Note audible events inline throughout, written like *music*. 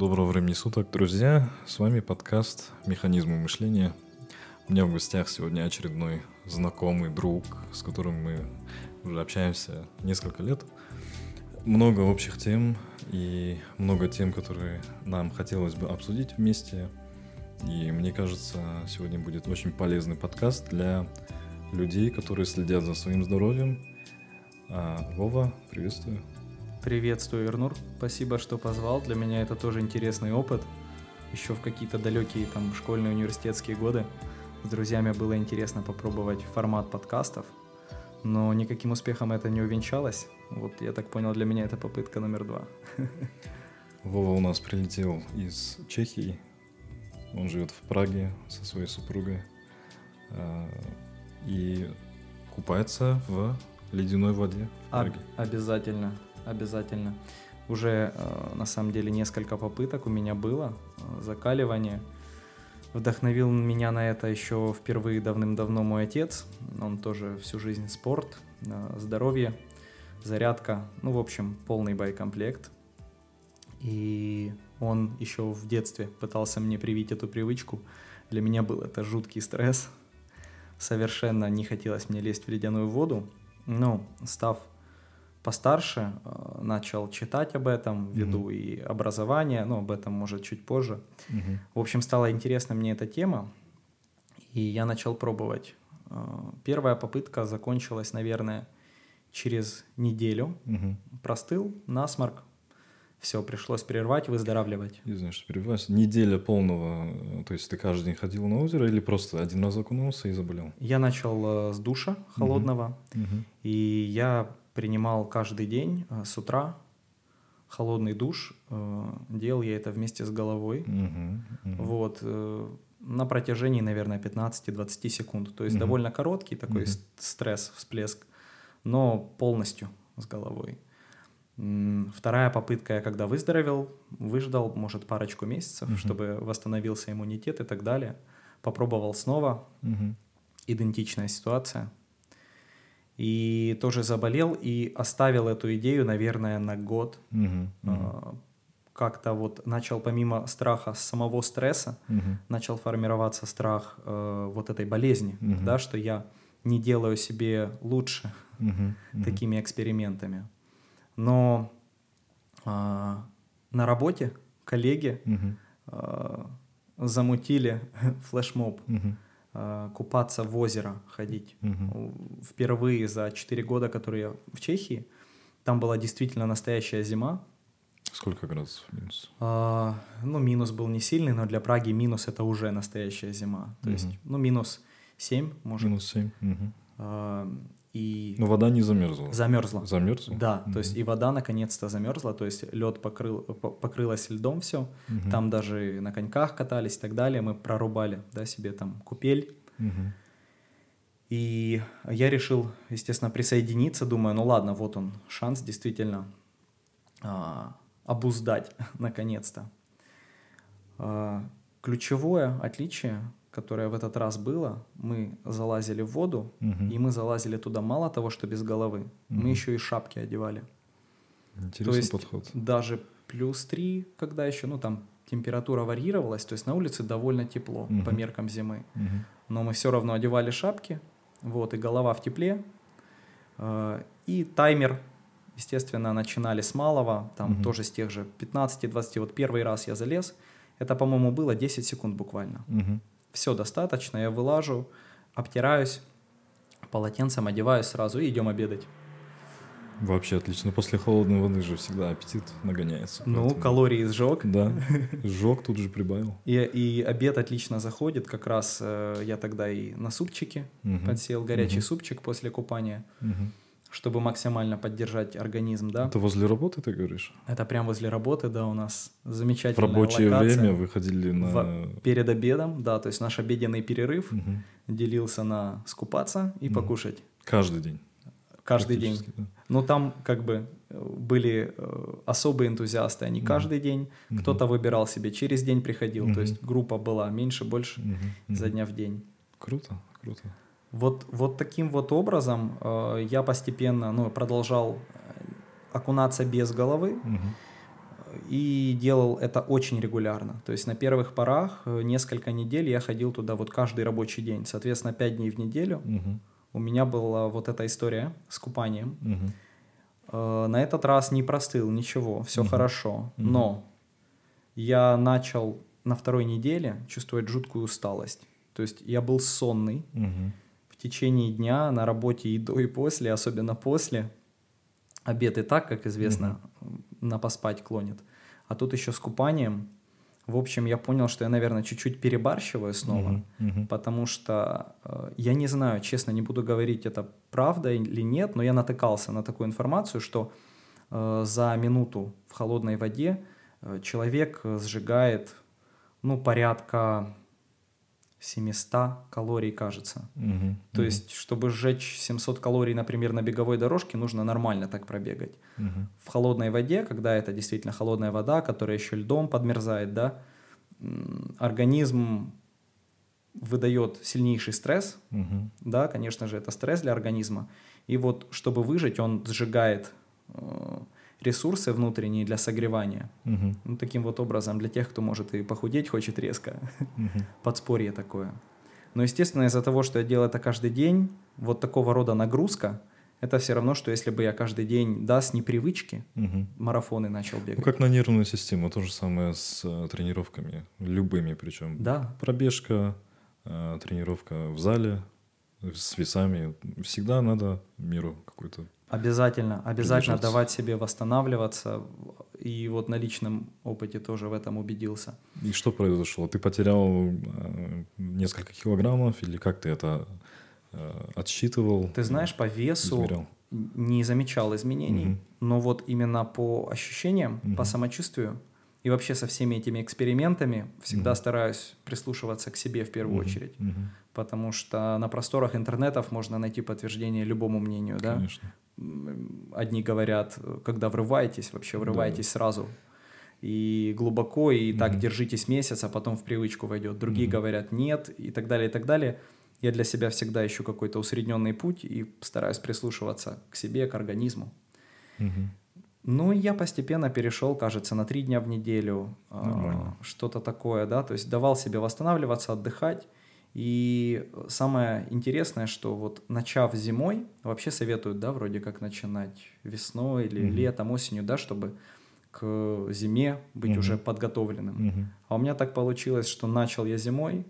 Доброго времени суток, друзья. С вами подкаст «Механизмы мышления». У меня в гостях сегодня очередной знакомый друг, с которым мы уже общаемся несколько лет. Много общих тем и много тем, которые нам хотелось бы обсудить вместе. И мне кажется, сегодня будет очень полезный подкаст для людей, которые следят за своим здоровьем. А, Вова, приветствую. Приветствую, Вернур. Спасибо, что позвал. Для меня это тоже интересный опыт. Еще в какие-то далекие там школьные университетские годы с друзьями было интересно попробовать формат подкастов, но никаким успехом это не увенчалось. Вот я так понял, для меня это попытка номер два. *laughs* Вова у нас прилетел из Чехии. Он живет в Праге со своей супругой а, и купается в ледяной воде в Праге. обязательно обязательно. Уже э, на самом деле несколько попыток у меня было э, закаливание. Вдохновил меня на это еще впервые давным-давно мой отец. Он тоже всю жизнь спорт, э, здоровье, зарядка, ну, в общем, полный байкомплект. И он еще в детстве пытался мне привить эту привычку. Для меня был это жуткий стресс. Совершенно не хотелось мне лезть в ледяную воду. Но став постарше э, начал читать об этом, ввиду mm-hmm. и образования, но об этом может чуть позже. Mm-hmm. В общем, стала интересна мне эта тема, и я начал пробовать. Э, первая попытка закончилась, наверное, через неделю. Mm-hmm. Простыл, насморк, все, пришлось прервать, выздоравливать. Не знаю, что прервать. Неделя полного, э, то есть ты каждый день ходил на озеро или просто один раз окунулся и заболел? Я начал с душа холодного, угу. Угу. и я принимал каждый день э, с утра холодный душ. Э, делал я это вместе с головой. Uh-huh, uh-huh. Вот. Э, на протяжении, наверное, 15-20 секунд. То есть uh-huh. довольно короткий такой uh-huh. стресс, всплеск, но полностью с головой. Вторая попытка, я когда выздоровел, выждал, может, парочку месяцев, uh-huh. чтобы восстановился иммунитет и так далее. Попробовал снова. Uh-huh. Идентичная ситуация и тоже заболел и оставил эту идею, наверное, на год. Угу, угу. Как-то вот начал помимо страха самого стресса, угу. начал формироваться страх э, вот этой болезни, угу. да, что я не делаю себе лучше угу, угу. такими экспериментами. Но э, на работе коллеги угу. э, замутили *laughs* флешмоб. Угу купаться в озеро ходить. Угу. Впервые за 4 года, которые я в Чехии, там была действительно настоящая зима. Сколько градусов минус? А, ну, минус был не сильный, но для Праги минус это уже настоящая зима. То угу. есть, ну, минус 7, может. Минус 7. Угу. А, и... Но вода не замерзла. Замерзла. Замерзла? Да, угу. то есть и вода наконец-то замерзла, то есть лед покрыл, покрылась льдом все, угу. там даже на коньках катались и так далее, мы прорубали, да, себе там купель. Угу. И я решил, естественно, присоединиться, думаю, ну ладно, вот он шанс действительно а, обуздать *laughs* наконец-то. А, ключевое отличие которое в этот раз было, мы залазили в воду, угу. и мы залазили туда мало того, что без головы, угу. мы еще и шапки одевали. Интересный то есть подход. Даже плюс 3, когда еще, ну там температура варьировалась, то есть на улице довольно тепло угу. по меркам зимы, угу. но мы все равно одевали шапки, вот, и голова в тепле, э, и таймер, естественно, начинали с малого, там угу. тоже с тех же 15-20, вот первый раз я залез, это, по-моему, было 10 секунд буквально. Угу все достаточно, я вылажу, обтираюсь, полотенцем одеваюсь сразу и идем обедать. Вообще отлично. После холодной воды же всегда аппетит нагоняется. Ну, поэтому... калории сжег. Да, *laughs* сжег тут же прибавил. И, и обед отлично заходит. Как раз э, я тогда и на супчике угу. подсел, горячий угу. супчик после купания. Угу чтобы максимально поддержать организм, да. Это возле работы ты говоришь? Это прям возле работы, да, у нас замечательная В рабочее локация. время вы ходили на... В... Перед обедом, да, то есть наш обеденный перерыв угу. делился на скупаться и угу. покушать. Каждый день? Каждый день. Да. Ну, там как бы э, были э, особые энтузиасты, они угу. каждый день. Угу. Кто-то выбирал себе, через день приходил, угу. то есть группа была меньше, больше, угу. за дня в день. Круто, круто. Вот, вот таким вот образом э, я постепенно ну, продолжал э, окунаться без головы. Угу. и делал это очень регулярно. То есть на первых порах э, несколько недель я ходил туда вот каждый рабочий день. Соответственно, пять дней в неделю угу. у меня была вот эта история с купанием. Угу. На этот раз не простыл, ничего, все угу. хорошо. Угу. Но я начал на второй неделе чувствовать жуткую усталость. То есть я был сонный угу. В течение дня на работе и до, и после, особенно после. Обед и так, как известно, угу. на поспать клонит. А тут еще с купанием. В общем, я понял, что я, наверное, чуть-чуть перебарщиваю снова, uh-huh, uh-huh. потому что э, я не знаю, честно, не буду говорить, это правда или нет, но я натыкался на такую информацию, что э, за минуту в холодной воде э, человек сжигает, ну, порядка 700 калорий, кажется. Угу, То угу. есть, чтобы сжечь 700 калорий, например, на беговой дорожке, нужно нормально так пробегать. Угу. В холодной воде, когда это действительно холодная вода, которая еще льдом подмерзает, да, организм выдает сильнейший стресс, угу. да, конечно же, это стресс для организма. И вот, чтобы выжить, он сжигает э, ресурсы внутренние для согревания. Угу. Ну, таким вот образом, для тех, кто может и похудеть хочет резко, угу. *laughs* подспорье такое. Но, естественно, из-за того, что я делаю это каждый день, вот такого рода нагрузка, это все равно, что если бы я каждый день, да, с непривычки угу. марафоны начал бегать. Ну, как на нервную систему, то же самое с э, тренировками, любыми причем. Да. Пробежка, э, тренировка в зале с весами. Всегда надо миру какой-то Обязательно, обязательно давать себе восстанавливаться. И вот на личном опыте тоже в этом убедился. И что произошло? Ты потерял э, несколько килограммов или как ты это э, отсчитывал? Ты знаешь, по весу измерял? не замечал изменений, угу. но вот именно по ощущениям, угу. по самочувствию и вообще со всеми этими экспериментами всегда угу. стараюсь прислушиваться к себе в первую угу. очередь. Угу. Потому что на просторах интернетов можно найти подтверждение любому мнению, Конечно. да? Одни говорят, когда врываетесь, вообще врываетесь да. сразу и глубоко, и mm-hmm. так держитесь месяц, а потом в привычку войдет. Другие mm-hmm. говорят нет, и так далее, и так далее. Я для себя всегда ищу какой-то усредненный путь и стараюсь прислушиваться к себе, к организму. Mm-hmm. Ну, я постепенно перешел, кажется, на три дня в неделю, э, что-то такое, да, то есть давал себе восстанавливаться, отдыхать. И самое интересное, что вот начав зимой, вообще советуют, да, вроде как начинать весной или mm-hmm. летом, осенью, да, чтобы к зиме быть mm-hmm. уже подготовленным. Mm-hmm. А у меня так получилось, что начал я зимой,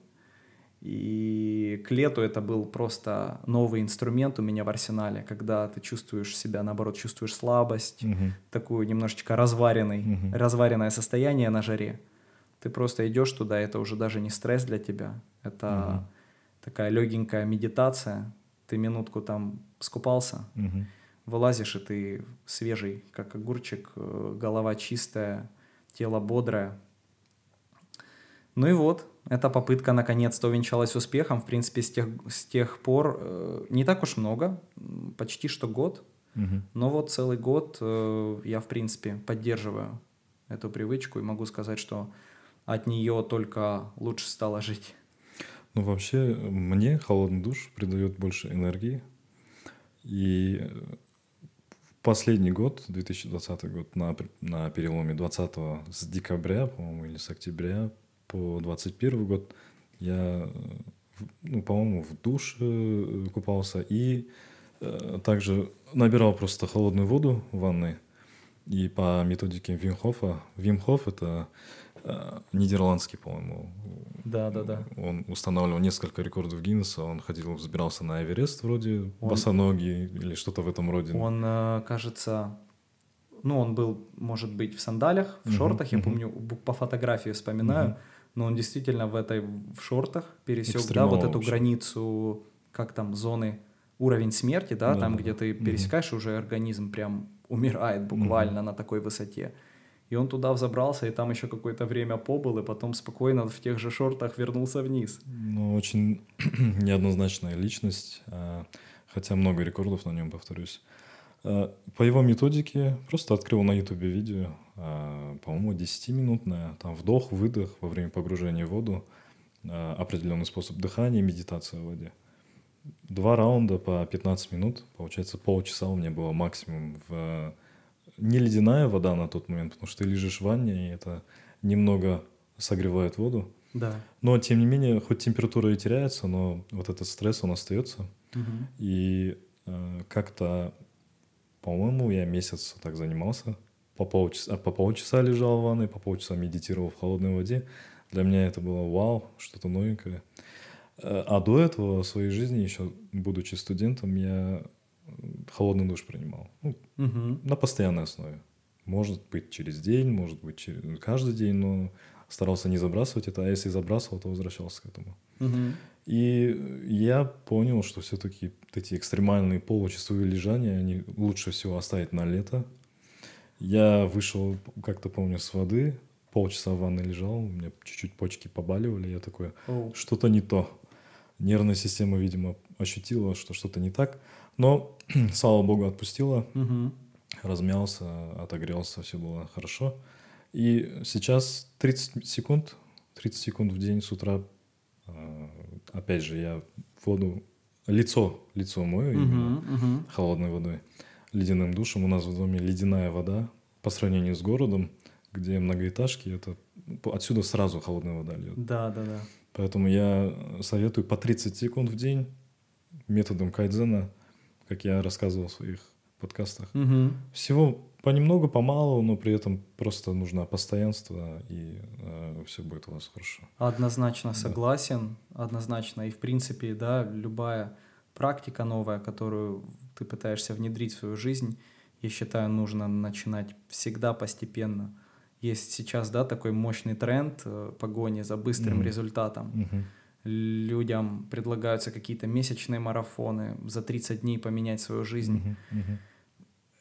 и к лету это был просто новый инструмент у меня в арсенале, когда ты чувствуешь себя, наоборот, чувствуешь слабость, mm-hmm. такую немножечко разваренный, mm-hmm. разваренное состояние на жаре. Ты просто идешь туда, это уже даже не стресс для тебя, это угу. такая легенькая медитация. Ты минутку там скупался, угу. вылазишь, и ты свежий, как огурчик, э, голова чистая, тело бодрое. Ну и вот, эта попытка наконец-то увенчалась успехом. В принципе, с тех, с тех пор э, не так уж много, почти что год. Угу. Но вот целый год э, я, в принципе, поддерживаю эту привычку и могу сказать, что от нее только лучше стало жить. Ну, вообще, мне холодный душ придает больше энергии. И последний год, 2020 год, на, на переломе 20 с декабря, по-моему, или с октября по 21 год, я, ну, по-моему, в душе э, купался и э, также набирал просто холодную воду в ванной. И по методике Вимхофа, Вимхоф это Э, нидерландский, по-моему. Да, да, да. Он устанавливал несколько рекордов Гиннесса. Он ходил, взбирался на Эверест вроде, он... босоногий или что-то в этом роде. Он, э, кажется, ну, он был, может быть, в сандалях, в uh-huh, шортах, я uh-huh. помню, по фотографии вспоминаю, uh-huh. но он действительно в этой, в шортах пересек, да, вот эту границу, как там, зоны, уровень смерти, да, да там, где ты пересекаешь, uh-huh. уже организм прям умирает буквально uh-huh. на такой высоте. И он туда взобрался, и там еще какое-то время побыл, и потом спокойно в тех же шортах вернулся вниз. Ну, очень *clears throat* неоднозначная личность, а, хотя много рекордов на нем, повторюсь. А, по его методике просто открыл на ютубе видео, а, по-моему, 10-минутное, там вдох, выдох во время погружения в воду, определенный способ дыхания, медитация в воде. Два раунда по 15 минут, получается полчаса у меня было максимум в не ледяная вода на тот момент, потому что ты лежишь в ванне, и это немного согревает воду. Да. Но, тем не менее, хоть температура и теряется, но вот этот стресс, он остается. Угу. И э, как-то, по-моему, я месяц так занимался. По полчаса, по полчаса лежал в ванной, по полчаса медитировал в холодной воде. Для меня это было вау, что-то новенькое. Э, а до этого в своей жизни, еще будучи студентом, я холодный душ принимал. Ну, угу. На постоянной основе. Может быть через день, может быть через... каждый день, но старался не забрасывать это, а если забрасывал, то возвращался к этому. Угу. И я понял, что все-таки эти экстремальные получасовые лежания, они лучше всего оставить на лето. Я вышел, как-то помню, с воды, полчаса в ванной лежал, у меня чуть-чуть почки побаливали, я такой, что-то не то. Нервная система, видимо, ощутила, что что-то не так. Но, *clears throat* слава богу, отпустила, Угу. размялся, отогрелся, все было хорошо. И сейчас 30 секунд, 30 секунд в день с утра, э, опять же, я воду, лицо, лицо мою именно Угу. Угу. холодной водой, ледяным душем. У нас в доме ледяная вода по сравнению с городом, где многоэтажки, это отсюда сразу холодная вода льет. Да, да, да. Поэтому я советую по 30 секунд в день методом кайдзена, как я рассказывал в своих подкастах. Угу. Всего понемногу, помалу, но при этом просто нужно постоянство, и все будет у вас хорошо. Однозначно согласен, однозначно. И в принципе, да, любая практика новая, которую ты пытаешься внедрить в свою жизнь, я считаю, нужно начинать всегда постепенно. Есть сейчас, да, такой мощный тренд э, погони за быстрым Мгм. результатом. Мгм. Людям предлагаются какие-то месячные марафоны, за 30 дней поменять свою жизнь. Мгм. Мгм.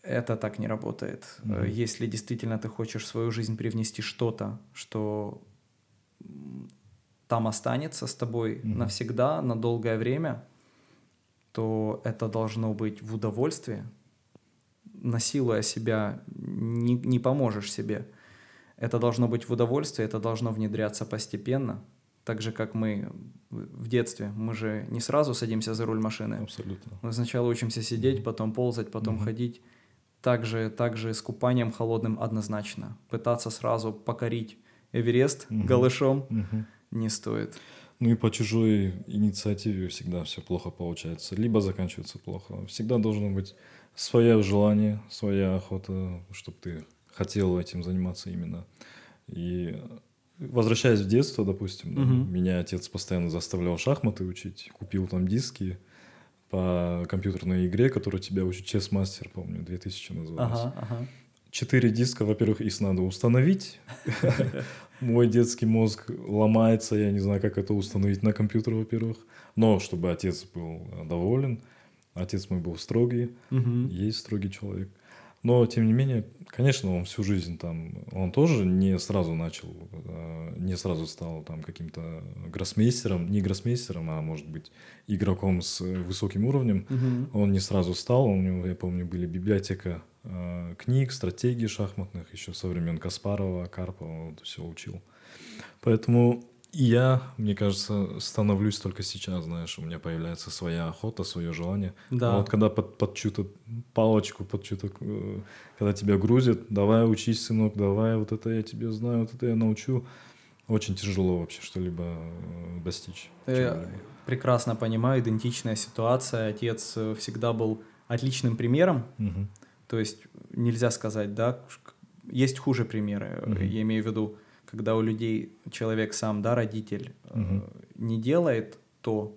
Это так не работает. Мгм. Если действительно ты хочешь в свою жизнь привнести что-то, что там останется с тобой Мгм. навсегда, на долгое время, то это должно быть в удовольствие. Насилуя себя, не, не поможешь себе. Это должно быть в удовольствие, это должно внедряться постепенно. Так же, как мы в детстве. Мы же не сразу садимся за руль машины. Абсолютно. Мы сначала учимся сидеть, потом ползать, потом Мгм. ходить. Также, также с купанием холодным однозначно. Пытаться сразу покорить Эверест Мгм. голышом Мгм. не стоит. Ну и по чужой инициативе всегда все плохо получается, либо заканчивается плохо. Всегда должно быть свое желание, своя охота, чтобы ты хотел этим заниматься именно. И возвращаясь в детство, допустим, да, Мгм. меня отец постоянно заставлял шахматы учить, купил там диски по компьютерной игре, которую тебя учит чес-мастер, помню, 2000 называлась. Ага, ага. Четыре диска, во-первых, их надо установить. *laughs* Мой детский мозг ломается, я не знаю, как это установить на компьютер, во-первых. Но чтобы отец был доволен, отец мой был строгий, есть строгий человек. Но, тем не менее, конечно, он всю жизнь там, он тоже не сразу начал, э, не сразу стал там каким-то гроссмейстером, не гроссмейстером, а может быть игроком с высоким уровнем. Мгм. Он не сразу стал, у него, я помню, были библиотека э, книг, стратегий шахматных, еще со времен Каспарова, Карпова, вот все учил. Поэтому и я, мне кажется, становлюсь только сейчас, знаешь, у меня появляется своя охота, свое желание. Да. А вот когда под, под чью-то палочку, под чью-то, э, когда тебя грузят, давай учись, сынок, давай, вот это я тебе знаю, вот это я научу, очень тяжело вообще что-либо э, достичь. Я чего-либо. прекрасно понимаю, идентичная ситуация. Отец э, всегда был отличным примером. Мгм. То есть нельзя сказать, да, есть хуже примеры. Мгм. Я имею в виду, когда у людей человек сам, да, родитель, Мгм. не делает то,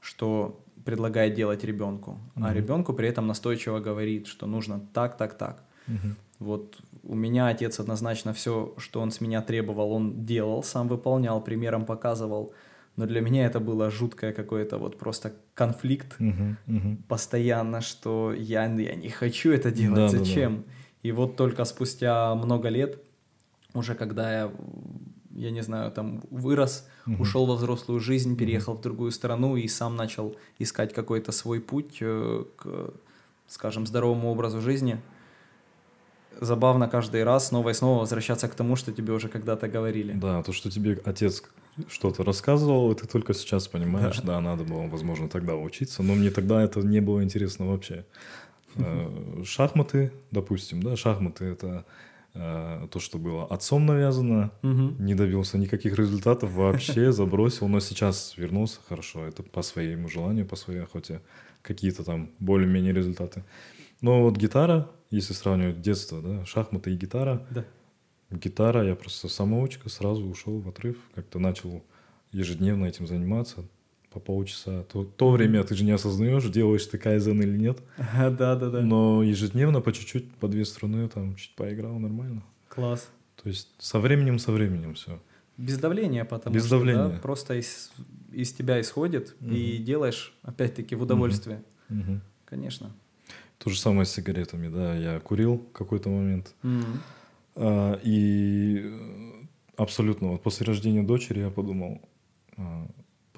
что предлагает делать ребенку, а Мгм. ребенку при этом настойчиво говорит, что нужно так, так, так. Мгм. Вот у меня отец однозначно все, что он с меня требовал, он делал, сам выполнял, примером показывал. Но для меня это было жуткое какое-то вот просто конфликт Мгм. Мгм. постоянно, что я, я не хочу это делать, Да, да, да. зачем? И вот только спустя много лет, уже когда я, я не знаю, там вырос, Мгм. ушел во взрослую жизнь, переехал в другую страну и сам начал искать какой-то свой путь э, к, скажем, здоровому образу жизни. Забавно каждый раз снова и снова возвращаться к тому, что тебе уже когда-то говорили. Да, то, что тебе отец что-то рассказывал, и ты только сейчас понимаешь, да. надо было, возможно, тогда учиться, но мне тогда это не было интересно вообще. *laughs* Э, шахматы, допустим, да, шахматы это то, что было отцом навязано, не добился никаких результатов вообще, *laughs* забросил, но сейчас вернулся хорошо, это по своему желанию, по своей охоте, какие-то там более-менее результаты. Но вот гитара, если сравнивать детство, да, шахматы и гитара, да. гитара, я просто самоучка, сразу ушел в отрыв, как-то начал ежедневно этим заниматься, по полчаса. То, то время ты же не осознаешь, делаешь ты кайзен или нет. Да, да, да. Но ежедневно по чуть-чуть, по две струны, там чуть поиграл нормально. Класс. То есть со временем, со временем все. Без давления, потому Без что давления. Да, просто из, из тебя исходит угу. и делаешь, опять-таки, в удовольствие. Угу. Конечно. То же самое с сигаретами, да. Я курил какой-то момент. Угу. А, и абсолютно вот после рождения дочери я подумал, а,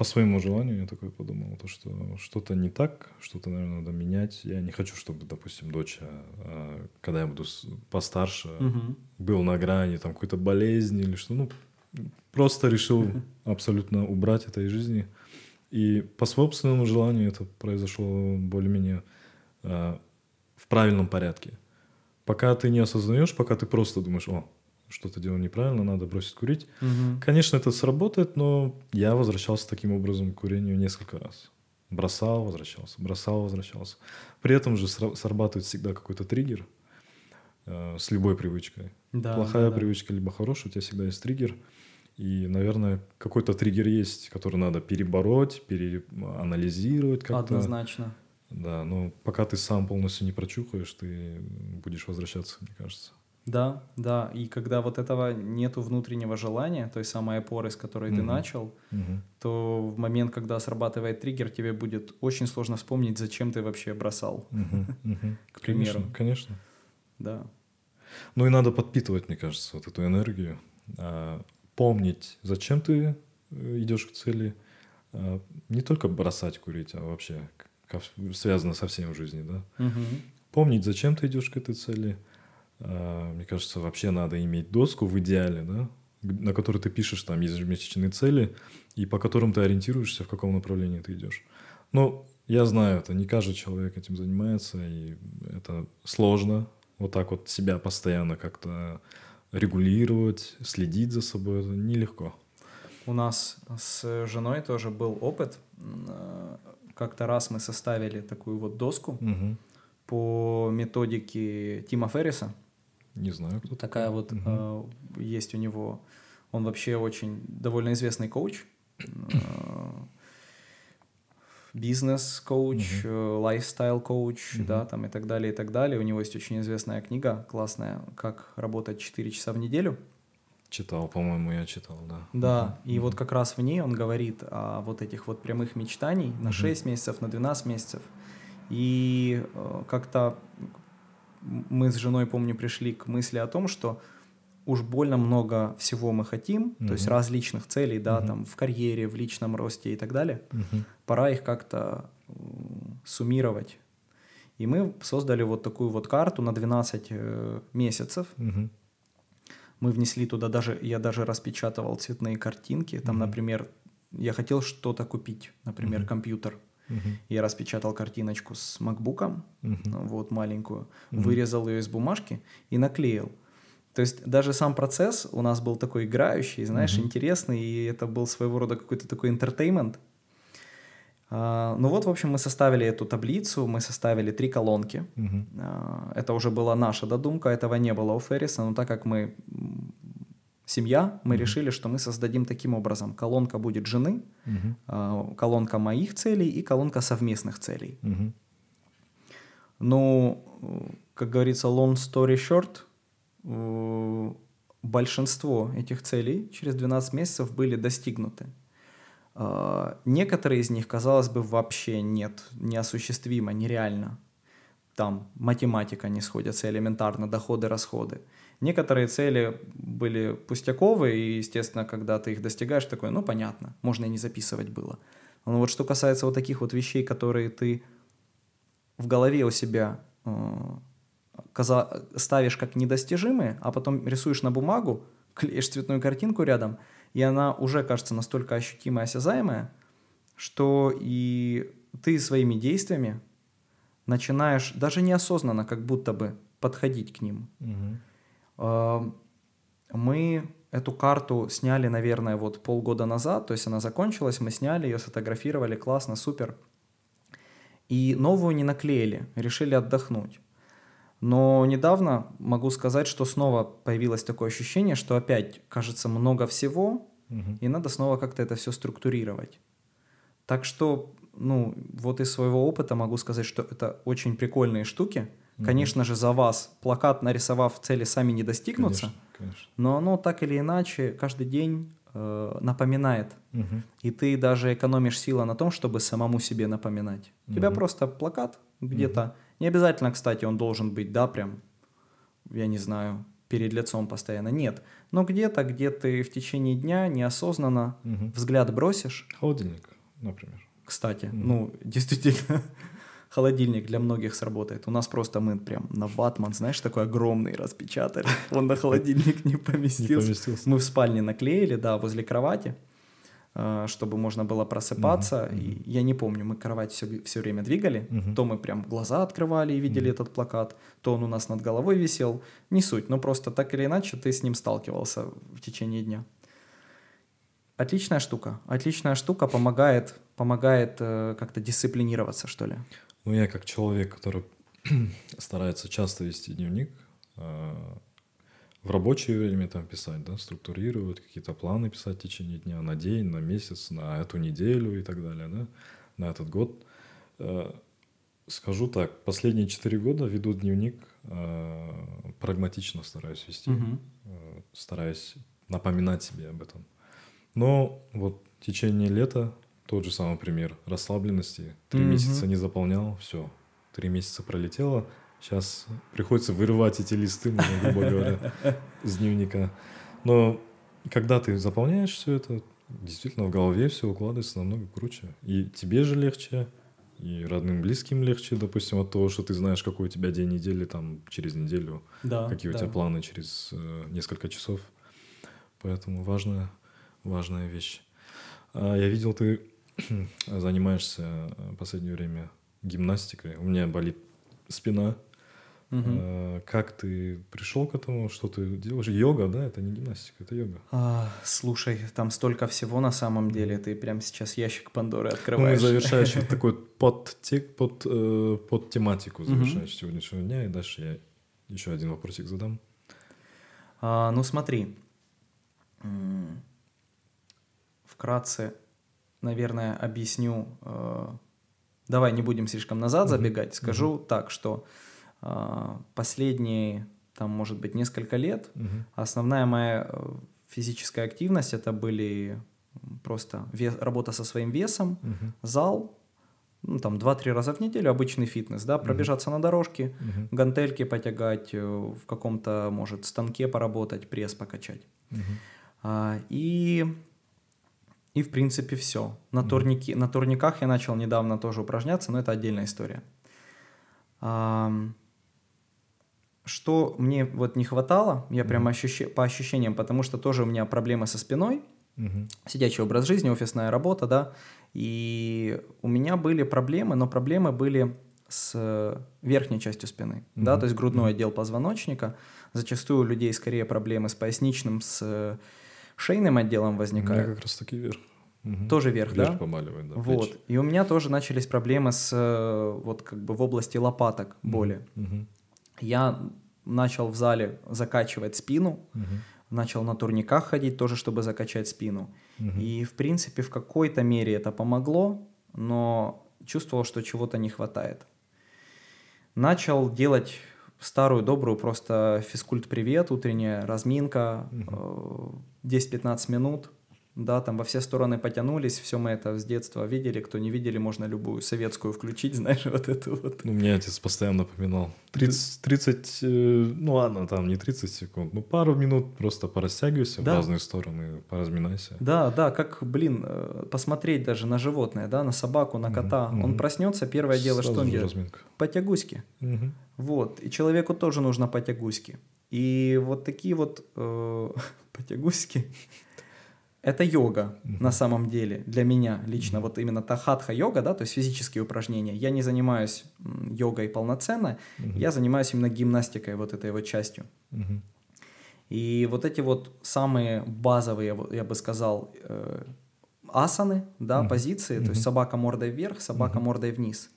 по своему желанию я такой подумал, то, что что-то не так, что-то, наверное, надо менять. Я не хочу, чтобы, допустим, дочь, а, а, когда я буду постарше, угу. был на грани там какой-то болезни или что, ну, просто решил абсолютно убрать это из жизни. И по собственному желанию это произошло более-менее э, в правильном порядке. Пока ты не осознаешь, пока ты просто думаешь, о, что-то делаю неправильно, надо бросить курить. Угу. Конечно, это сработает, но я возвращался таким образом к курению несколько раз. Бросал, возвращался, бросал, возвращался. При этом же срабатывает всегда какой-то триггер э, с любой привычкой. Да, Плохая да, привычка либо хорошая, у тебя всегда есть триггер. И, наверное, какой-то триггер есть, который надо перебороть, переанализировать как-то. Однозначно. Да, но пока ты сам полностью не прочухаешь, ты будешь возвращаться, мне кажется. Да, да. И когда вот этого нету внутреннего желания, той самой опоры, с которой угу. ты начал, угу. то в момент, когда срабатывает триггер, тебе будет очень сложно вспомнить, зачем ты вообще бросал. Угу. *laughs* К примеру. Конечно, конечно. Да. Ну и надо подпитывать, мне кажется, вот эту энергию. А, помнить, зачем ты э, идешь к цели. А, не только бросать курить, а вообще связано со всем в жизни, да. Угу. Помнить, зачем ты идешь к этой цели – мне кажется, вообще надо иметь доску в идеале, да, на которой ты пишешь там ежемесячные цели и по которым ты ориентируешься, в каком направлении ты идешь. Но я знаю, это не каждый человек этим занимается, и это сложно вот так вот себя постоянно как-то регулировать, следить за собой, это нелегко. У нас с женой тоже был опыт. Как-то раз мы составили такую вот доску угу. по методике Тима Ферриса. Не знаю, кто Такая вот угу. э, есть у него. Он вообще очень довольно известный коуч. Э, бизнес-коуч, Мгм. lifestyle-коуч, да, там и так далее, и так далее. У него есть очень известная книга, классная, «Как работать 4 часа в неделю». Читал, по-моему, я читал, да. Да, Мгм. и вот как раз в ней он говорит о вот этих вот прямых мечтаний на Мгм. 6 месяцев, на 12 месяцев. И э, как-то мы с женой, помню, пришли к мысли о том, что уж больно много всего мы хотим, Мгм. то есть различных целей, да, Мгм. там в карьере, в личном росте и так далее. Мгм. Пора их как-то суммировать. И мы создали вот такую вот карту на 12 э, месяцев. Мгм. Мы внесли туда даже, я даже распечатывал цветные картинки. Там, Мгм. например, я хотел что-то купить, например, Мгм. компьютер. Я распечатал картиночку с макбуком, Мгм. вот маленькую, Мгм. вырезал ее из бумажки и наклеил. То есть даже сам процесс у нас был такой играющий, знаешь, Мгм. интересный, и это был своего рода какой-то такой интертеймент. А, ну вот, в общем, мы составили эту таблицу, мы составили три колонки. Мгм. А, Это уже была наша додумка, этого не было у Ферриса, но так как мы семья, мы Мгм. решили, что мы создадим таким образом. Колонка будет жены, а, колонка моих целей и колонка совместных целей. Мгм. Ну, как говорится, long story short, э, большинство этих целей через 12 месяцев были достигнуты. А, Некоторые из них, казалось бы, вообще нет, неосуществимо, нереально. Там математика не сходится элементарно, доходы, расходы. Некоторые цели были пустяковые, и, естественно, когда ты их достигаешь, такое, ну, понятно, можно и не записывать было. Но вот что касается вот таких вот вещей, которые ты в голове у себя э, каза- ставишь как недостижимые, а потом рисуешь на бумагу, *laughs* клеишь цветную картинку рядом, и она уже кажется настолько ощутимая, осязаемая, что и ты своими действиями начинаешь даже неосознанно как будто бы подходить к ним. Угу. Мы эту карту сняли, наверное, вот полгода назад, то есть она закончилась, мы сняли ее, сфотографировали, классно, супер. И новую не наклеили, решили отдохнуть. Но недавно могу сказать, что снова появилось такое ощущение, что опять кажется много всего, угу. и надо снова как-то это все структурировать. Так что, ну, вот из своего опыта могу сказать, что это очень прикольные штуки. Угу. Конечно же, за вас плакат нарисовав цели сами не достигнутся, конечно, конечно. но оно так или иначе каждый день э, напоминает. Угу. И ты даже экономишь силы на том, чтобы самому себе напоминать. У тебя просто плакат где-то. Не обязательно, кстати, он должен быть, да, прям, я не знаю, перед лицом постоянно. Нет. Но где-то, где ты в течение дня неосознанно угу. взгляд бросишь. Холодильник, например. Кстати, угу. ну, *laughs* действительно, холодильник для многих сработает. У нас просто мы прям на ватман, знаешь, такой огромный распечатали. Он на холодильник не поместился. Мы в спальне наклеили, да, возле кровати. Э, чтобы можно было просыпаться. Uh-huh, uh-huh. И я не помню, мы кровать все, все время двигали, uh-huh. то мы прям глаза открывали и видели uh-huh. этот плакат, то он у нас над головой висел. Не суть, но просто так или иначе ты с ним сталкивался в течение дня. Отличная штука. Отличная штука помогает, помогает э, как-то дисциплинироваться, что ли. Ну, я как человек, который *clears throat* старается часто вести дневник, э, в рабочее время там писать, да, структурировать, какие-то планы писать в течение дня, на день, на месяц, на эту неделю и так далее, да, на этот год. Э, скажу так, последние четыре года веду дневник, э, прагматично стараюсь вести, угу. стараюсь напоминать себе об этом. Но вот в течение лета тот же самый пример расслабленности. Три угу. месяца не заполнял, все, три месяца пролетело, Сейчас приходится вырывать эти листы, грубо говоря, *laughs* с дневника. Но когда ты заполняешь все это, действительно в голове все укладывается намного круче. И тебе же легче, и родным, близким легче, допустим, от того, что ты знаешь, какой у тебя день недели, там, через неделю, да, какие да. у тебя планы через э, несколько часов. Поэтому важная, важная вещь. А я видел, ты занимаешься в последнее время гимнастикой. У меня болит спина, Угу. Как ты пришел к этому, что ты делаешь? Йога, да, это не гимнастика, это йога. А, слушай, там столько всего на самом деле, ты прям сейчас ящик Пандоры открываешь. Ну, завершаешь вот *laughs* такой под, под, э, под тематику завершаешь сегодняшнего дня, и дальше я еще один вопросик задам. А, ну смотри, вкратце, наверное, объясню. Э, давай не будем слишком назад забегать, скажу так, что а, последние, там, может быть, несколько лет угу. основная моя э, физическая активность это были просто вес, работа со своим весом, угу. зал, ну, там, 2-3 раза в неделю, обычный фитнес, да, пробежаться угу. на дорожке, угу. гантельки потягать, э, в каком-то, может, станке поработать, пресс покачать. Угу. А, и, и, в принципе, все. На, угу. турники, на турниках я начал недавно тоже упражняться, но это отдельная история. Что мне вот не хватало, я прям ощущ... по ощущениям, потому что тоже у меня проблемы со спиной, угу. сидячий образ жизни, офисная работа, да, и у меня были проблемы, но проблемы были с верхней частью спины, угу. да, то есть грудной отдел позвоночника. Зачастую у людей скорее проблемы с поясничным, с шейным отделом возникают. У меня как раз таки верх. Угу. Тоже вверх, вверх да? помаливает, да. Вот. Плечи. И у меня тоже начались проблемы с вот как бы в области лопаток боли. Угу я начал в зале закачивать спину, угу. начал на турниках ходить тоже, чтобы закачать спину. Угу. И, в принципе, в какой-то мере это помогло, но чувствовал, что чего-то не хватает. Начал делать старую добрую просто физкульт-привет, утренняя разминка, угу. 10-15 минут – да, там во все стороны потянулись, все мы это с детства видели, кто не видели, можно любую советскую включить, *laughs* знаешь, вот эту вот. Ну, мне отец постоянно напоминал. 30, 30 э, ну ладно, там не 30 секунд, ну пару минут просто порастягивайся да. в разные стороны, поразминайся. Да, да, как, блин, э, посмотреть даже на животное, да, на собаку, на кота. Угу, Он проснется, первое дело, Сразу что он делает? Разминка. Потягуськи. Угу. Вот, и человеку тоже нужно потягуськи. И вот такие вот э, *laughs* потягуськи это йога на самом деле для меня лично. Вот именно та хатха йога да то есть физические упражнения. Я не занимаюсь йогой полноценно я занимаюсь именно гимнастикой вот этой вот частью. И вот эти вот самые базовые я бы сказал э, асаны да позиции то есть собака мордой вверх собака мордой вниз.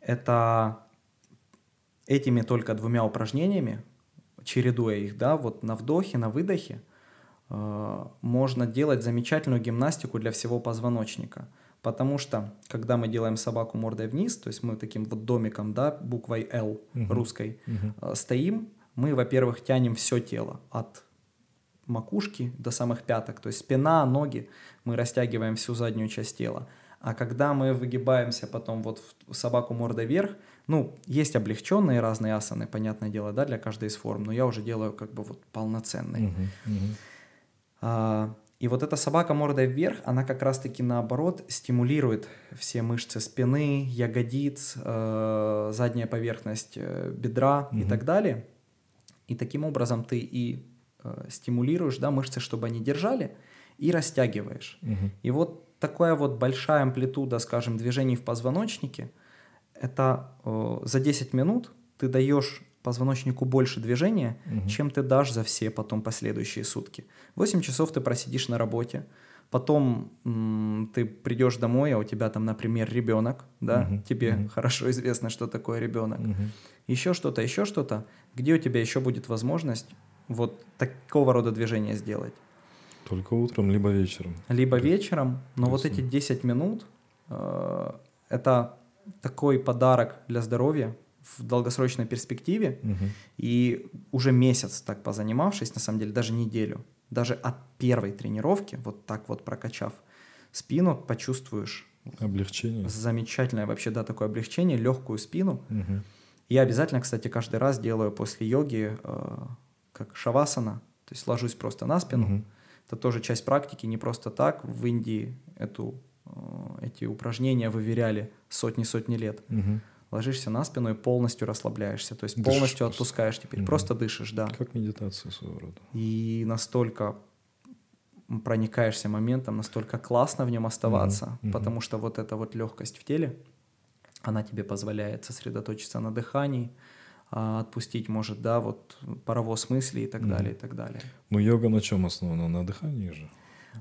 Это этими только двумя упражнениями чередуя их да вот на вдохе на выдохе. Э, можно делать замечательную гимнастику для всего позвоночника. Потому что, когда мы делаем собаку мордой вниз, то есть мы таким вот домиком, да, буквой L uh-huh. русской, uh-huh. стоим, мы, во-первых, тянем все тело от макушки до самых пяток, то есть спина, ноги, мы растягиваем всю заднюю часть тела. А когда мы выгибаемся потом вот в собаку мордой вверх, ну, есть облегченные разные асаны, понятное дело, да, для каждой из форм, но я уже делаю как бы вот полноценные. Uh-huh, uh-huh. А, и вот эта собака мордой вверх, она как раз-таки наоборот стимулирует все мышцы спины, ягодиц, э, задняя поверхность э, бедра угу. и так далее. И таким образом ты и э, стимулируешь да, мышцы, чтобы они держали, и растягиваешь. Угу. И вот такая вот большая амплитуда, скажем, движений в позвоночнике, это за 10 минут ты даешь позвоночнику больше движения, угу. чем ты дашь за все потом последующие сутки. 8 часов ты просидишь на работе, потом м, ты придешь домой, а у тебя там, например, ребенок, да, угу. тебе угу. хорошо *laughs* известно, что такое ребенок, угу. еще что-то, еще что-то, где у тебя еще будет возможность вот такого рода движения сделать. Только утром, либо вечером. Либо вечером, но вот эти 10 минут э, это такой подарок для здоровья, в долгосрочной перспективе, угу. и уже месяц так позанимавшись, на самом деле даже неделю, даже от первой тренировки, вот так вот прокачав спину, почувствуешь облегчение. Замечательное вообще, да, такое облегчение, легкую спину. Угу. Я обязательно, кстати, каждый раз делаю после йоги э, как шавасана, то есть ложусь просто на спину. Угу. Это тоже часть практики, не просто так. В Индии эту, э, эти упражнения выверяли сотни-сотни лет. Угу ложишься на спину и полностью расслабляешься, то есть дышишь полностью просто. отпускаешь теперь, угу. просто дышишь, да. Как медитация своего рода. И настолько проникаешься моментом, настолько классно в нем оставаться, угу. потому что вот эта вот легкость в теле, она тебе позволяет сосредоточиться на дыхании, а, отпустить может, да, вот паровоз мыслей и так угу. далее, и так далее. Ну, йога на чем основана? На дыхании же?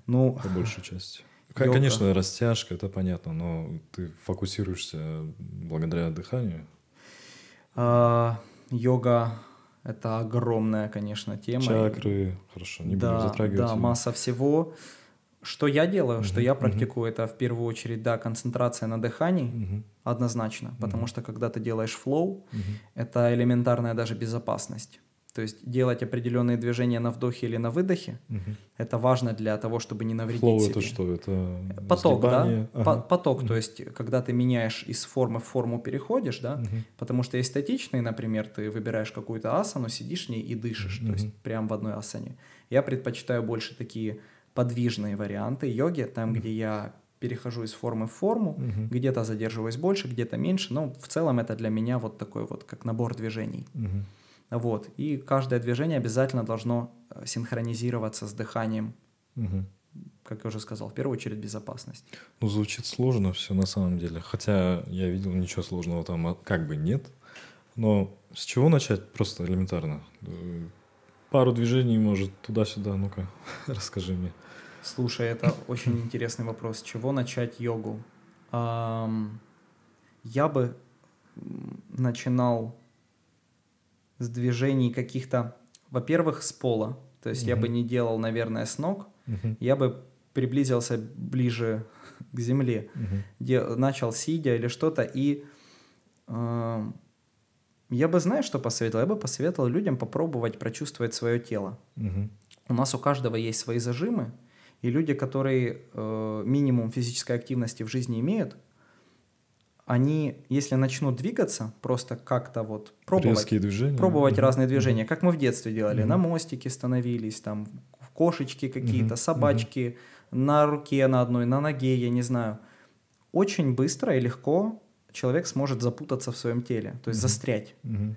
Ну, по большей части. Йога. Конечно, растяжка, это понятно, но ты фокусируешься благодаря дыханию. А, йога — это огромная, конечно, тема. Чакры, хорошо, не да, будем затрагивать. Да, масса всего. Что я делаю, угу, что я практикую, угу. это в первую очередь, да, концентрация на дыхании, угу. однозначно, потому угу. что когда ты делаешь флоу, угу. это элементарная даже безопасность. То есть делать определенные движения на вдохе или на выдохе, угу. это важно для того, чтобы не навредить Флоу себе. это что? Это поток, сгибание? да? Ага. Поток, угу. то есть когда ты меняешь из формы в форму переходишь, да? Угу. Потому что есть статичные, например, ты выбираешь какую-то асану, сидишь в ней и дышишь, угу. то есть прям в одной асане. Я предпочитаю больше такие подвижные варианты йоги, там, угу. где я перехожу из формы в форму, угу. где-то задерживаюсь больше, где-то меньше, но в целом это для меня вот такой вот как набор движений. Угу. Вот. И каждое движение обязательно должно э, синхронизироваться с дыханием. Угу. Как я уже сказал, в первую очередь безопасность. Ну, звучит сложно все на самом деле. Хотя я видел, ничего сложного там а, как бы нет. Но с чего начать? Просто элементарно. Э, пару движений, может, туда-сюда. Ну-ка, *laughs* расскажи мне. Слушай, это очень интересный вопрос. С чего начать йогу? Я бы начинал с движений каких-то, во-первых, с пола. То есть mm-hmm. я бы не делал, наверное, с ног. Mm-hmm. Я бы приблизился ближе к земле, mm-hmm. где начал сидя или что-то. И э, я бы, знаешь, что посоветовал? Я бы посоветовал людям попробовать прочувствовать свое тело. Mm-hmm. У нас у каждого есть свои зажимы, и люди, которые э, минимум физической активности в жизни имеют, они, если начнут двигаться, просто как-то вот пробовать, движения. пробовать mm-hmm. разные движения, как мы в детстве делали, mm-hmm. на мостике становились, там кошечки какие-то, mm-hmm. собачки, mm-hmm. на руке на одной, на ноге, я не знаю. Очень быстро и легко человек сможет запутаться в своем теле, то есть mm-hmm. застрять. Mm-hmm.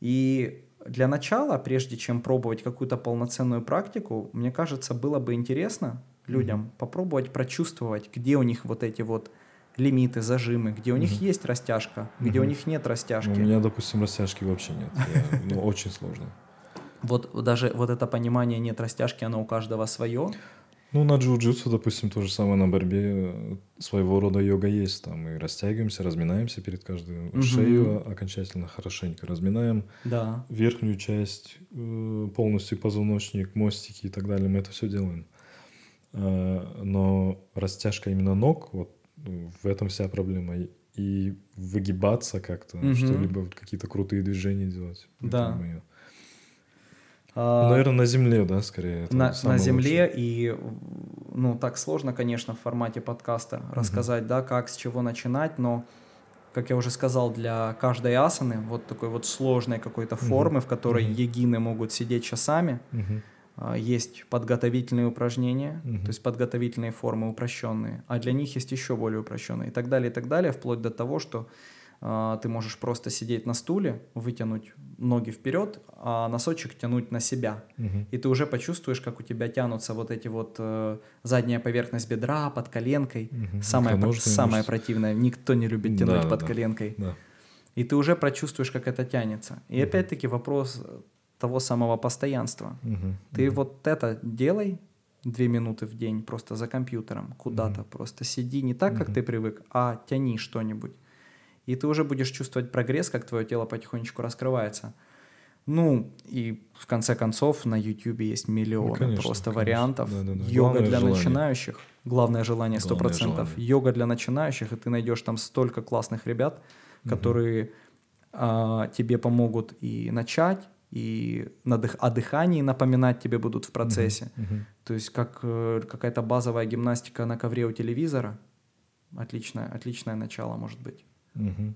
И для начала, прежде чем пробовать какую-то полноценную практику, мне кажется, было бы интересно людям, mm-hmm. попробовать прочувствовать, где у них вот эти вот лимиты, зажимы, где у них mm-hmm. есть растяжка, mm-hmm. где у них нет растяжки. Ну, у меня, допустим, растяжки вообще нет. Я, ну, очень сложно. Вот даже вот это понимание нет растяжки, оно у каждого свое. Ну, на джиу-джитсу, допустим, то же самое на борьбе э, своего рода йога есть. Там мы растягиваемся, разминаемся перед каждой угу. шею окончательно хорошенько разминаем. Да. Верхнюю часть, э, полностью позвоночник, мостики и так далее, мы это все делаем. А, но растяжка именно ног, вот в этом вся проблема. И выгибаться как-то, угу. что-либо, какие-то крутые движения делать. Да. А, Наверное, на земле, да, скорее. На, на земле лучшее. и, ну, так сложно, конечно, в формате подкаста угу. рассказать, да, как, с чего начинать, но, как я уже сказал, для каждой асаны, вот такой вот сложной какой-то формы, угу. в которой угу. егины могут сидеть часами, угу. Есть подготовительные упражнения, угу. то есть подготовительные формы упрощенные, а для них есть еще более упрощенные и так далее, и так далее, вплоть до того, что а, ты можешь просто сидеть на стуле, вытянуть ноги вперед, а носочек тянуть на себя. Угу. И ты уже почувствуешь, как у тебя тянутся вот эти вот э, задняя поверхность бедра под коленкой. Угу. Самое, про- самое противное. Никто не любит тянуть да, под да, коленкой. Да. И ты уже прочувствуешь, как это тянется. И угу. опять-таки вопрос того самого постоянства. Угу. Ты угу. вот это делай две минуты в день просто за компьютером куда-то. Угу. Просто сиди не так, как угу. ты привык, а тяни что-нибудь и ты уже будешь чувствовать прогресс, как твое тело потихонечку раскрывается. Ну, и в конце концов на YouTube есть миллионы ну, конечно, просто конечно. вариантов. Да, да, да. Йога Главное для желание. начинающих. Главное желание 100%. Главное желание. Йога для начинающих, и ты найдешь там столько классных ребят, которые угу. а, тебе помогут и начать, и на дых, о дыхании напоминать тебе будут в процессе. Угу. Угу. То есть как э, какая-то базовая гимнастика на ковре у телевизора. Отличное, отличное начало может быть. Угу.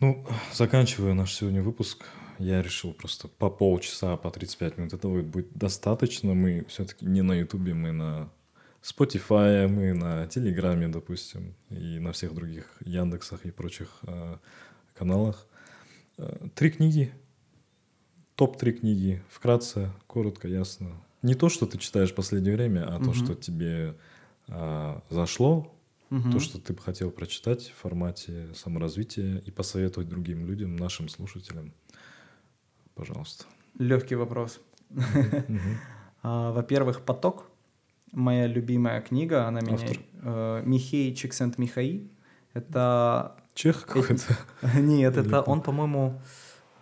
Ну, заканчивая наш сегодня выпуск, я решил просто по полчаса, по 35 минут этого будет достаточно. Мы все-таки не на Ютубе, мы на Spotify, мы на Телеграме, допустим, и на всех других Яндексах и прочих э, каналах. Э, три книги, топ-три книги, вкратце, коротко, ясно. Не то, что ты читаешь в последнее время, а угу. то, что тебе э, зашло, угу. то, что ты бы хотел прочитать в формате саморазвития и посоветовать другим людям, нашим слушателям. Пожалуйста. Легкий вопрос. *laughs* А, во-первых, «Поток». Моя любимая книга, она меня... Э, Михей Чиксент-Михаи. Это... Чех какой-то? *laughs* Нет, это он, по-моему,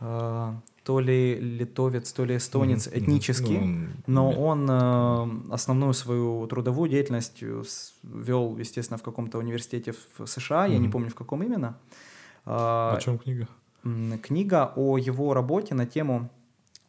э, то ли литовец, то ли эстонец mm-hmm. этнически, он... но он э, основную свою трудовую деятельность вел, естественно, в каком-то университете в США, mm-hmm. я не помню в каком именно. Э, о чем книга? Книга о его работе на тему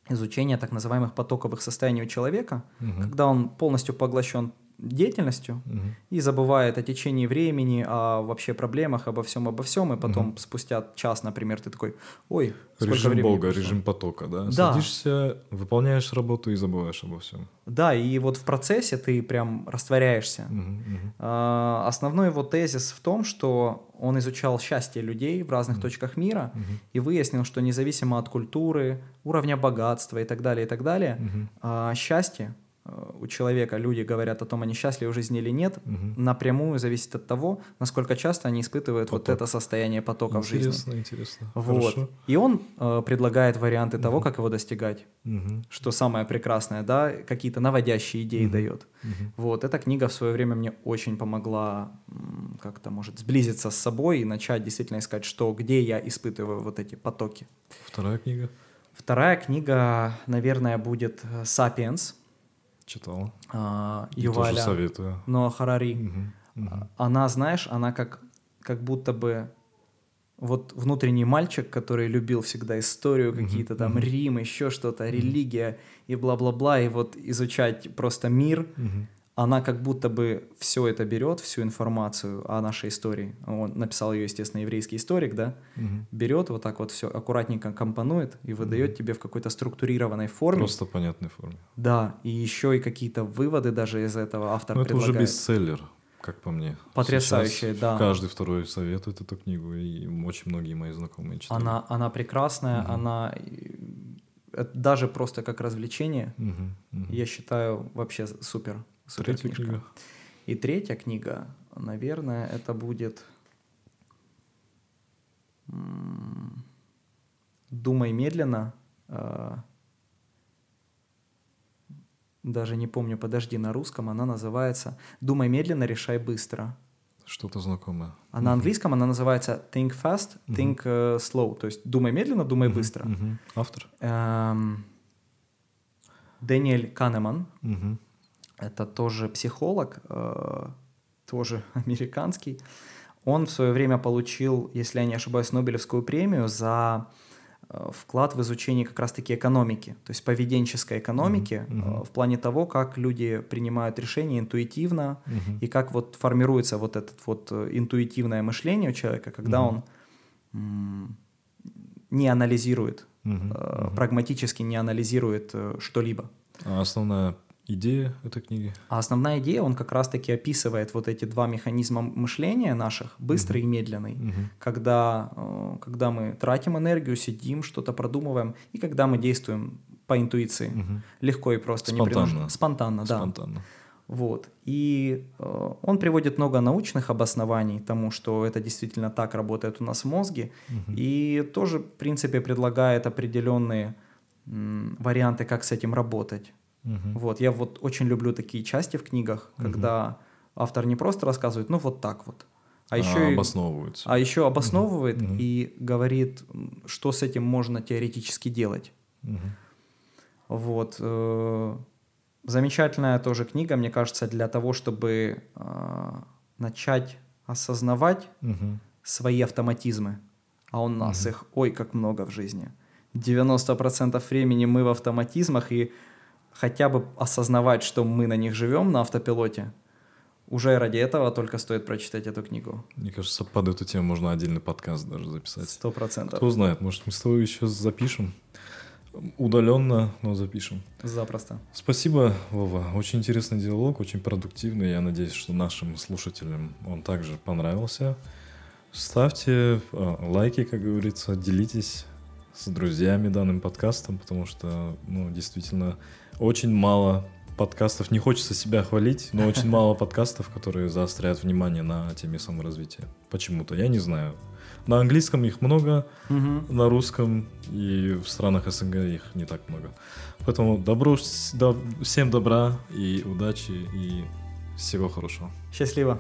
изучения так называемых потоковых состояний у человека, угу. когда он полностью поглощен деятельностью угу. и забывает о течении времени, о вообще проблемах, обо всем, обо всем, и потом угу. спустя час, например, ты такой, ой, сколько режим времени Бога, прошло? режим потока, да? да? Садишься, выполняешь работу и забываешь обо всем. Да, и вот в процессе ты прям растворяешься. Угу, угу. А, основной его тезис в том, что он изучал счастье людей в разных угу. точках мира угу. и выяснил, что независимо от культуры, уровня богатства и так далее, и так далее, угу. а, счастье у человека люди говорят о том, они счастливы в жизни или нет, угу. напрямую зависит от того, насколько часто они испытывают Поток. вот это состояние потока интересно, в жизни. Интересно, интересно. Вот. И он э, предлагает варианты угу. того, как его достигать. Угу. Что самое прекрасное, да, какие-то наводящие идеи угу. дает. Угу. Вот, эта книга в свое время мне очень помогла как-то, может, сблизиться с собой и начать действительно искать, что, где я испытываю вот эти потоки. Вторая книга? Вторая книга, наверное, будет «Сапиенс». Читал. А, Юваля. Тоже советую. Но Харари. Угу, угу. Она, знаешь, она как, как будто бы вот внутренний мальчик, который любил всегда историю, какие-то там Рим, еще что-то, религия и бла-бла-бла, и вот изучать просто мир, она как будто бы все это берет, всю информацию о нашей истории. Он написал ее, естественно, еврейский историк, да, угу. берет вот так вот все аккуратненько компонует и выдает угу. тебе в какой-то структурированной форме. Просто понятной форме. Да, и еще и какие-то выводы даже из этого автор Но предлагает. это уже бестселлер, как по мне. Потрясающая, да. Каждый второй советует эту книгу, и очень многие мои знакомые читают. Она, она прекрасная, угу. она даже просто как развлечение, угу, угу. я считаю, вообще супер супер Третья книжка. книга. И третья книга, наверное, это будет «Думай медленно». э, Даже не помню, подожди, на русском она называется «Думай медленно, решай быстро». Что-то знакомое. А на английском она называется «Think fast, think э, slow». То есть «Думай медленно, думай быстро». Мгм. Автор? Эм, Дэниэль Канеман, Мгм. Это тоже психолог, э, тоже *laughs* американский. Он в свое время получил, если я не ошибаюсь, Нобелевскую премию за э, вклад в изучение как раз-таки экономики, то есть поведенческой экономики, э, в плане того, как люди принимают решения интуитивно Мгм. и как вот формируется вот это вот интуитивное мышление у человека, когда Мгм. он не анализирует, Мгм. прагматически не анализирует что-либо. А основная идея этой книги? А основная идея, он как раз-таки описывает вот эти два механизма мышления наших, быстрый и медленный, Мгм. когда, э, когда мы тратим энергию, сидим, что-то продумываем, и когда мы действуем по интуиции, Мгм. легко и просто, Спонтанно. непринужденно. Спонтанно, да. Спонтанно. Вот. И э, он приводит много научных обоснований тому, что это действительно так работает у нас в мозге. Мгм. И тоже, в принципе, предлагает определенные м, варианты, как с этим работать. Мгм. Вот. Я вот очень люблю такие части в книгах, когда автор не просто рассказывает, ну вот так вот, а еще, и, обосновываются. а еще обосновывает Мгм. и говорит, что с этим можно теоретически делать. Мгм. Вот. э, Замечательная тоже книга, мне кажется, для того, чтобы э, начать осознавать Мгм. свои автоматизмы. А у нас Мгм. их ой как много в жизни. 90% времени мы в автоматизмах, и хотя бы осознавать, что мы на них живем на автопилоте, уже ради этого только стоит прочитать эту книгу. Мне кажется, под эту тему можно отдельный подкаст даже записать. Сто процентов. Кто знает, может, мы с тобой еще запишем. Удаленно, но запишем. Запросто. Спасибо, Вова. Очень интересный диалог, очень продуктивный. Я надеюсь, что нашим слушателям он также понравился. Ставьте э, лайки, как говорится, делитесь с друзьями данным подкастом, потому что, ну, действительно, очень мало подкастов. Не хочется себя хвалить, но очень *laughs* мало подкастов, которые заостряют внимание на теме саморазвития. Почему-то, я не знаю. На английском их много, Мгм. на русском и в странах СНГ их не так много. Поэтому добро, всем добра и удачи и всего хорошего. Счастливо.